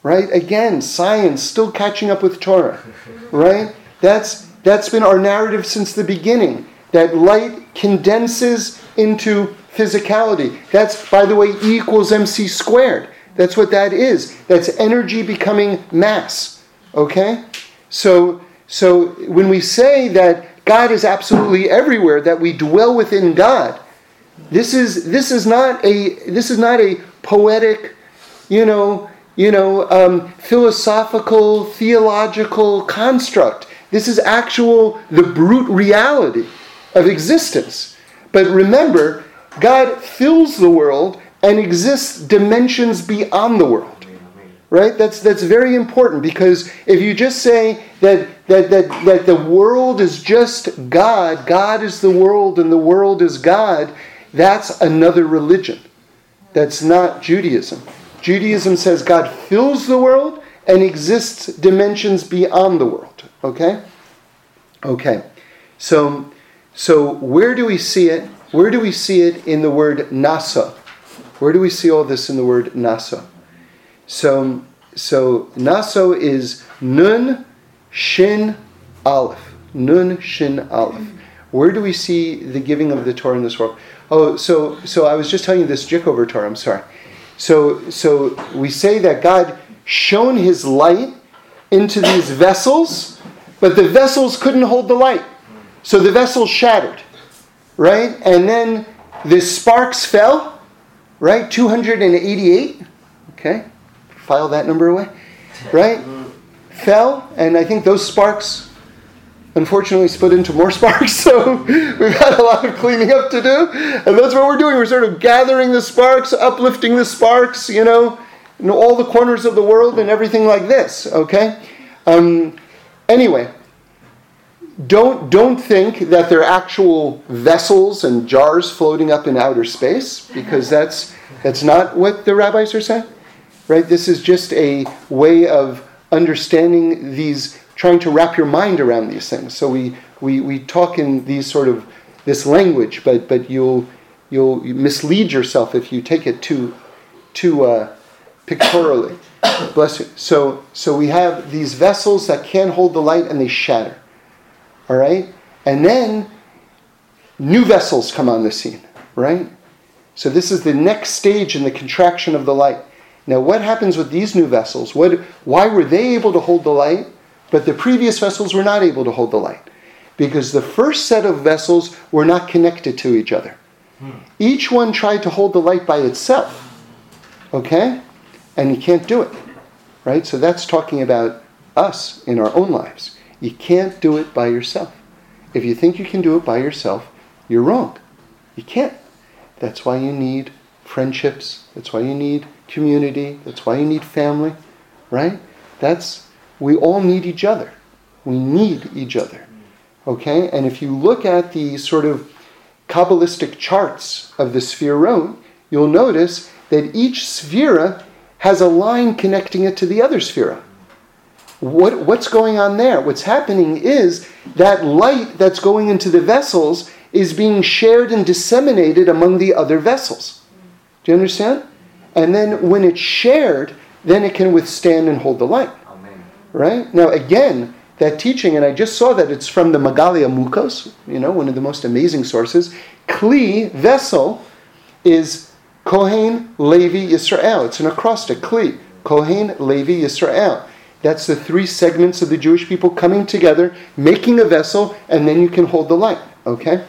Right? Again, science still catching up with Torah. Right? That's, that's been our narrative since the beginning. That light condenses into physicality. That's, by the way, E equals mc squared. That's what that is. That's energy becoming mass. Okay? So, so when we say that God is absolutely everywhere, that we dwell within God, this is this is not a this is not a poetic, you know, you know, um, philosophical, theological construct. This is actual the brute reality of existence. But remember, God fills the world and exists dimensions beyond the world. Right? That's, that's very important because if you just say that, that, that, that the world is just God, God is the world, and the world is God, that's another religion. That's not Judaism. Judaism says God fills the world and exists dimensions beyond the world. Okay? Okay. So, so where do we see it? where do we see it in the word naso? Where do we see all this in the word naso? So, so naso is nun shin aleph. Nun shin aleph. Where do we see the giving of the Torah in this world? Oh, so so I was just telling you this Jikover Torah. I'm sorry. So so we say that God shone His light into these vessels, but the vessels couldn't hold the light, so the vessels shattered, right? And then the sparks fell, right? 288. Okay, file that number away, right? Fell, and I think those sparks unfortunately split into more sparks, so we've had a lot of cleaning up to do. And that's what we're doing. We're sort of gathering the sparks, uplifting the sparks, you know, in all the corners of the world and everything like this, okay? Um, anyway, don't, don't think that they're actual vessels and jars floating up in outer space, because that's, that's not what the rabbis are saying, right? This is just a way of understanding these trying to wrap your mind around these things. So we, we, we talk in these sort of this language, but, but you'll, you'll mislead yourself if you take it too, too uh, pictorially. Bless you. So, so we have these vessels that can hold the light and they shatter. All right? And then new vessels come on the scene, right? So this is the next stage in the contraction of the light. Now, what happens with these new vessels? What, why were they able to hold the light? But the previous vessels were not able to hold the light because the first set of vessels were not connected to each other. Hmm. Each one tried to hold the light by itself. Okay? And you can't do it. Right? So that's talking about us in our own lives. You can't do it by yourself. If you think you can do it by yourself, you're wrong. You can't. That's why you need friendships. That's why you need community. That's why you need family. Right? That's we all need each other. We need each other. Okay? And if you look at the sort of Kabbalistic charts of the Sefirot, you'll notice that each Sefira has a line connecting it to the other Sefira. What, what's going on there? What's happening is that light that's going into the vessels is being shared and disseminated among the other vessels. Do you understand? And then when it's shared, then it can withstand and hold the light. Amen. Right? Now, again, that teaching, and I just saw that it's from the Megaleh Amukos, you know, one of the most amazing sources. Kli, vessel, is Kohen, Levi, Yisrael. It's an acrostic, Kli. Kohen, Levi, Yisrael. That's the three segments of the Jewish people coming together, making a vessel, and then you can hold the light. Okay?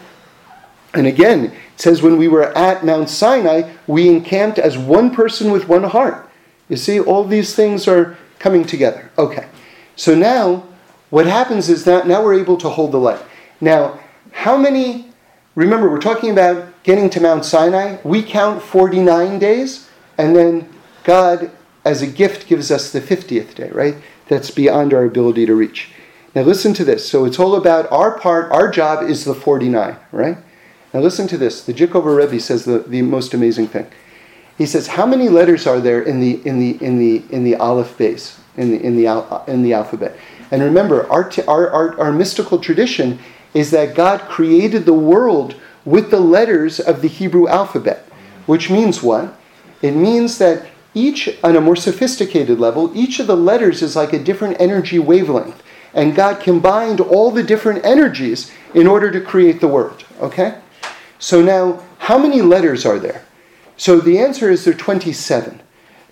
And again, it says when we were at Mount Sinai, we encamped as one person with one heart. You see, all these things are coming together. Okay. So now, what happens is that now we're able to hold the light. Now, how many, remember, we're talking about getting to Mount Sinai. We count 49 days, and then God, as a gift, gives us the 50th day, right? That's beyond our ability to reach. Now, listen to this. So, it's all about our part, our job is the 49, right? Now, listen to this. The Jikover Rebbe says the, the most amazing thing. He says, "How many letters are there in the in the in the in the Aleph Beis in the in the in the alphabet?" And remember, our, our, our, our mystical tradition is that God created the world with the letters of the Hebrew alphabet, which means what? It means that each, on a more sophisticated level, each of the letters is like a different energy wavelength. And God combined all the different energies in order to create the word. Okay? So now, how many letters are there? So the answer is there are 27.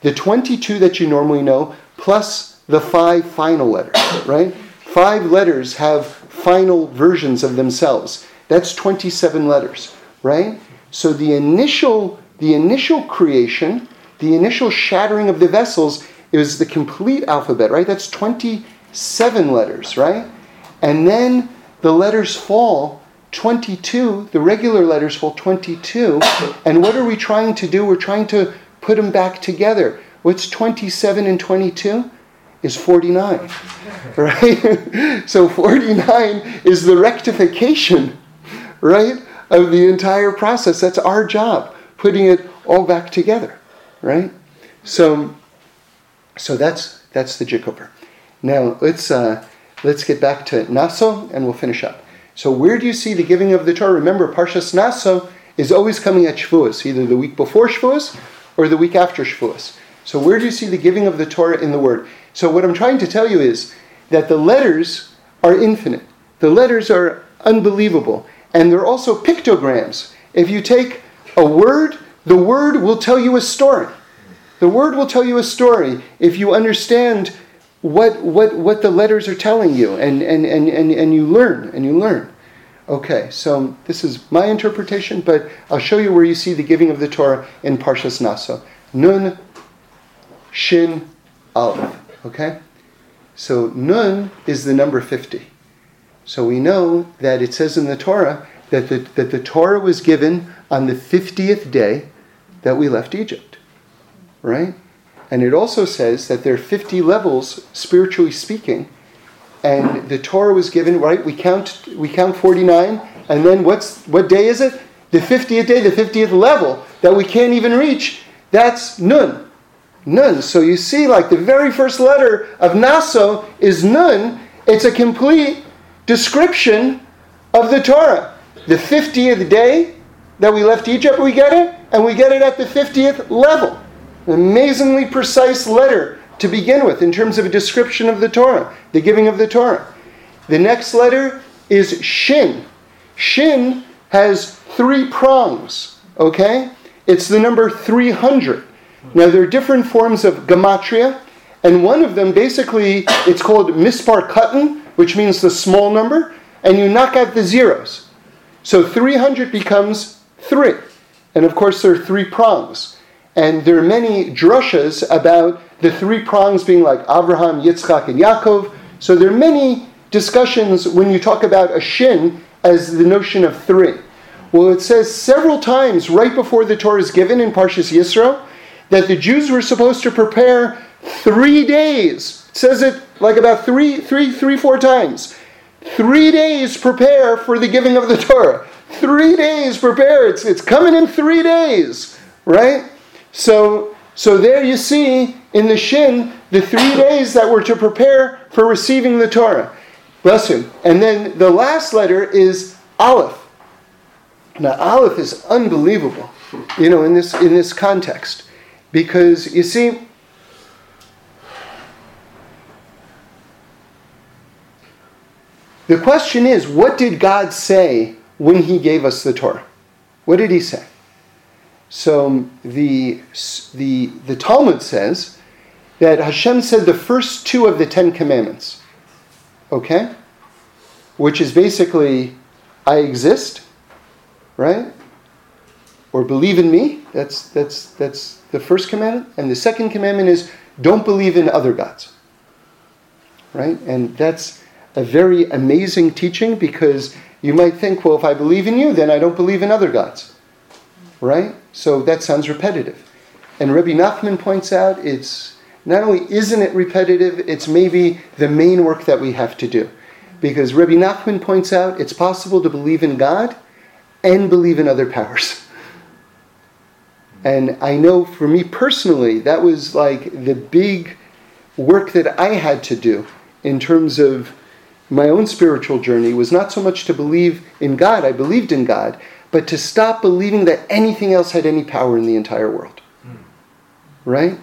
The 22 that you normally know, plus the five final letters, right? Five letters have final versions of themselves. That's 27 letters, right? So the initial, the initial creation, the initial shattering of the vessels is the complete alphabet, right? That's 27 letters, right? And then the letters fall 22, the regular letters fall 22. And what are we trying to do? We're trying to put them back together. What's 27 and 22? Is 49. Right? so 49 is the rectification, right, of the entire process. That's our job, putting it all back together. Right? So so that's that's the Jikover. Now let's uh, let's get back to Naso and we'll finish up. So where do you see the giving of the Torah? Remember, Parshas Naso is always coming at Shavuos, either the week before Shavuos or the week after Shavuos. So where do you see the giving of the Torah in the Word? So what I'm trying to tell you is that the letters are infinite. The letters are unbelievable. And they're also pictograms. If you take a word, the word will tell you a story. The word will tell you a story if you understand what, what, what the letters are telling you and, and, and, and, and you learn and you learn. Okay, so this is my interpretation, but I'll show you where you see the giving of the Torah in Parshas Naso. Nun, Shin, Aleph. Okay? So Nun is the number 50. So we know that it says in the Torah that the, that the Torah was given on the 50th day that we left Egypt. Right? And it also says that there are 50 levels, spiritually speaking, and the Torah was given, right? We count we count 49, and then what's what day is it? The 50th day, the 50th level that we can't even reach. That's Nun. Nun. So you see, like the very first letter of Naso is Nun. It's a complete description of the Torah. The 50th day that we left Egypt, we get it, and we get it at the 50th level. An amazingly precise letter to begin with in terms of a description of the Torah, the giving of the Torah. The next letter is Shin. Shin has three prongs, okay? It's the number 300. Now, there are different forms of gematria, and one of them basically, it's called mispar katan, which means the small number, and you knock out the zeros. So 300 becomes 3. And of course, there are three prongs. And there are many drushas about the three prongs being like Abraham, Yitzchak, and Yaakov. So there are many discussions when you talk about a shin as the notion of three. Well, it says several times right before the Torah is given in Parshas Yisro that the Jews were supposed to prepare three days. It says it like about three, three, three, four times. Three days prepare for the giving of the Torah. Three days prepare. It's, it's coming in three days, right? So, so there you see in the Shin the three days that were to prepare for receiving the Torah. Bless you. And then the last letter is Aleph. Now, Aleph is unbelievable, you know, in this in this context, because you see. The question is, what did God say when He gave us the Torah? What did He say? So the, the, the Talmud says that Hashem said the first two of the Ten Commandments, okay? Which is basically, I exist, right? Or believe in me. That's, that's, that's the first commandment. And the second commandment is don't believe in other gods, right? And that's a very amazing teaching because you might think, well, if I believe in you, then I don't believe in other gods, right? So that sounds repetitive. And Rabbi Nachman points out it's not only isn't it repetitive, it's maybe the main work that we have to do. Because Rabbi Nachman points out it's possible to believe in God and believe in other powers. And I know for me personally, that was like the big work that I had to do in terms of my own spiritual journey was not so much to believe in God, I believed in God, but to stop believing that anything else had any power in the entire world. Hmm. Right?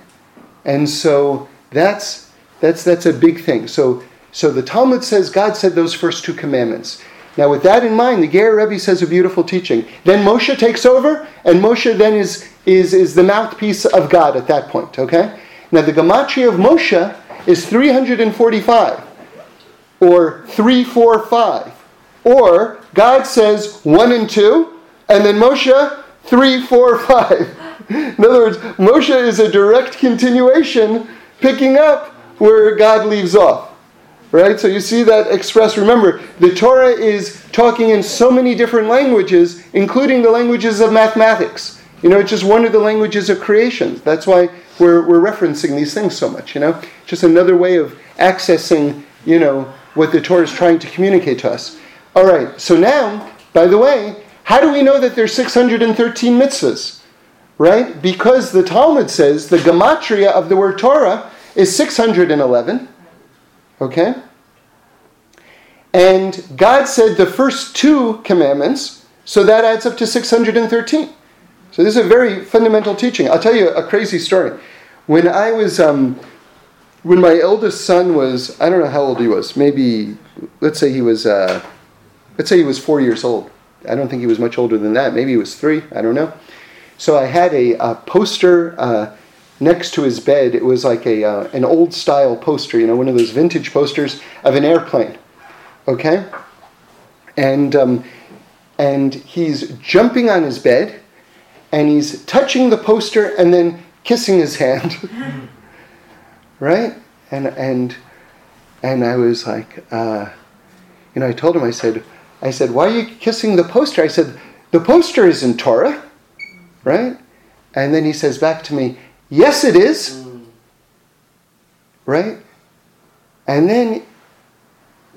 And so that's that's that's a big thing. So so the Talmud says God said those first two commandments. Now, with that in mind, the Ger Rebbe says a beautiful teaching. Then Moshe takes over, and Moshe then is, is, is the mouthpiece of God at that point, okay? Now, the Gematria of Moshe is 345, or 345. Or God says 1 and 2, and then Moshe, three, four, five. In other words, Moshe is a direct continuation, picking up where God leaves off. Right? So you see that expressed. Remember, the Torah is talking in so many different languages, including the languages of mathematics. You know, it's just one of the languages of creation. That's why we're, we're referencing these things so much, you know? Just another way of accessing, you know, what the Torah is trying to communicate to us. All right, so now, by the way, how do we know that there's 613 mitzvahs? Right? Because the Talmud says the gematria of the word Torah is 611. Okay? And God said the first two commandments, So that adds up to 613. So this is a very fundamental teaching. I'll tell you a crazy story. When I was, um, when my eldest son was, I don't know how old he was, maybe, let's say he was, uh, let's say he was four years old. I don't think he was much older than that. Maybe he was three. I don't know. So I had a, a poster uh, next to his bed. It was like a uh, an old style poster, you know, one of those vintage posters of an airplane. Okay, and um, and he's jumping on his bed, and he's touching the poster and then kissing his hand. right, and and and I was like, uh, you know, I told him, I said, I said, why are you kissing the poster? I said, the poster is in Torah right? And then he says back to me, Yes, it is. Right? And then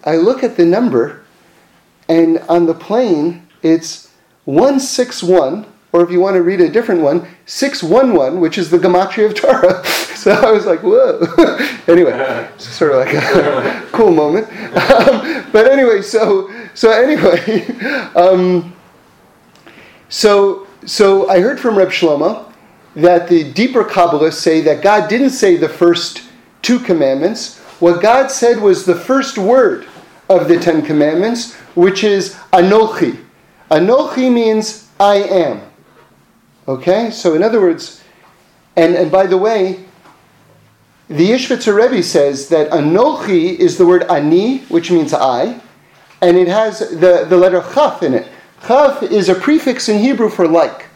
I look at the number, and on the plane, it's 161, or if you want to read a different one, 611, which is the Gematria of Torah. so I was like, whoa. anyway, sort of like a cool moment. Um, but anyway, so, so anyway, um, so so I heard from Reb Shlomo that the deeper Kabbalists say that God didn't say the first two commandments. What God said was the first word of the Ten Commandments, which is Anochi. Anochi means I am. Okay? So, in other words, and, and by the way, the Izhbitzer Rebbe says that Anochi is the word Ani, which means I, and it has the, the letter Chaf in it. Chav is a prefix in Hebrew for like.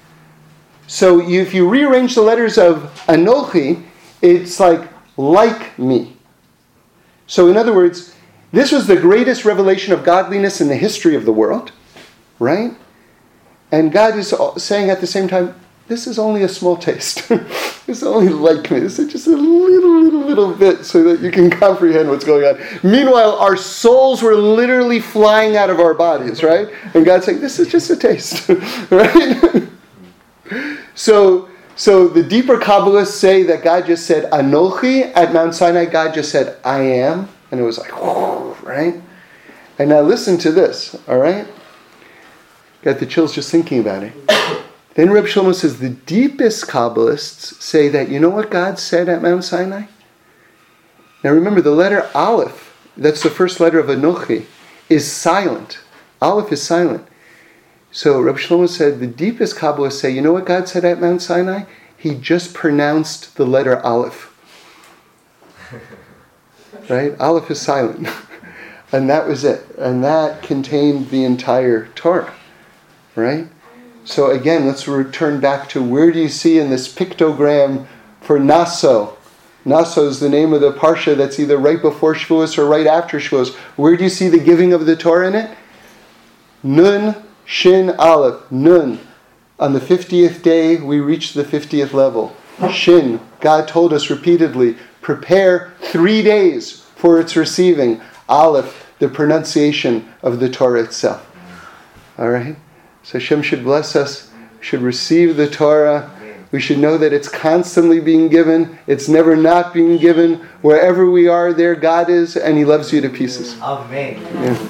So if you rearrange the letters of Anochi, it's like like me. So in other words, this was the greatest revelation of godliness in the history of the world, right? And God is saying at the same time, this is only a small taste. it's only like me. Is just a little, little, little bit so that you can comprehend what's going on. Meanwhile, our souls were literally flying out of our bodies, right? And God's saying, this is just a taste, right? so, so the deeper Kabbalists say that God just said Anochi at Mount Sinai. God just said I am, and it was like, right? And now listen to this, all right? Got the chills just thinking about it. Then Reb Shlomo says the deepest Kabbalists say that you know what God said at Mount Sinai? Now remember the letter Aleph, that's the first letter of Anochi, is silent. Aleph is silent. So Reb Shlomo said the deepest Kabbalists say, you know what God said at Mount Sinai? He just pronounced the letter Aleph. right? Aleph is silent. and that was it. And that contained the entire Torah. Right? So again, let's return back to where do you see in this pictogram for Naso? Naso is the name of the parsha that's either right before Shavuos or right after Shavuos. Where do you see the giving of the Torah in it? Nun, Shin, Aleph, Nun. On the 50th day, we reach the 50th level. Shin, God told us repeatedly, prepare three days for its receiving. Aleph, the pronunciation of the Torah itself. All right? So Hashem should bless us, should receive the Torah. We should know that it's constantly being given. It's never not being given. Wherever we are, there God is, and He loves you to pieces. Amen. Yeah.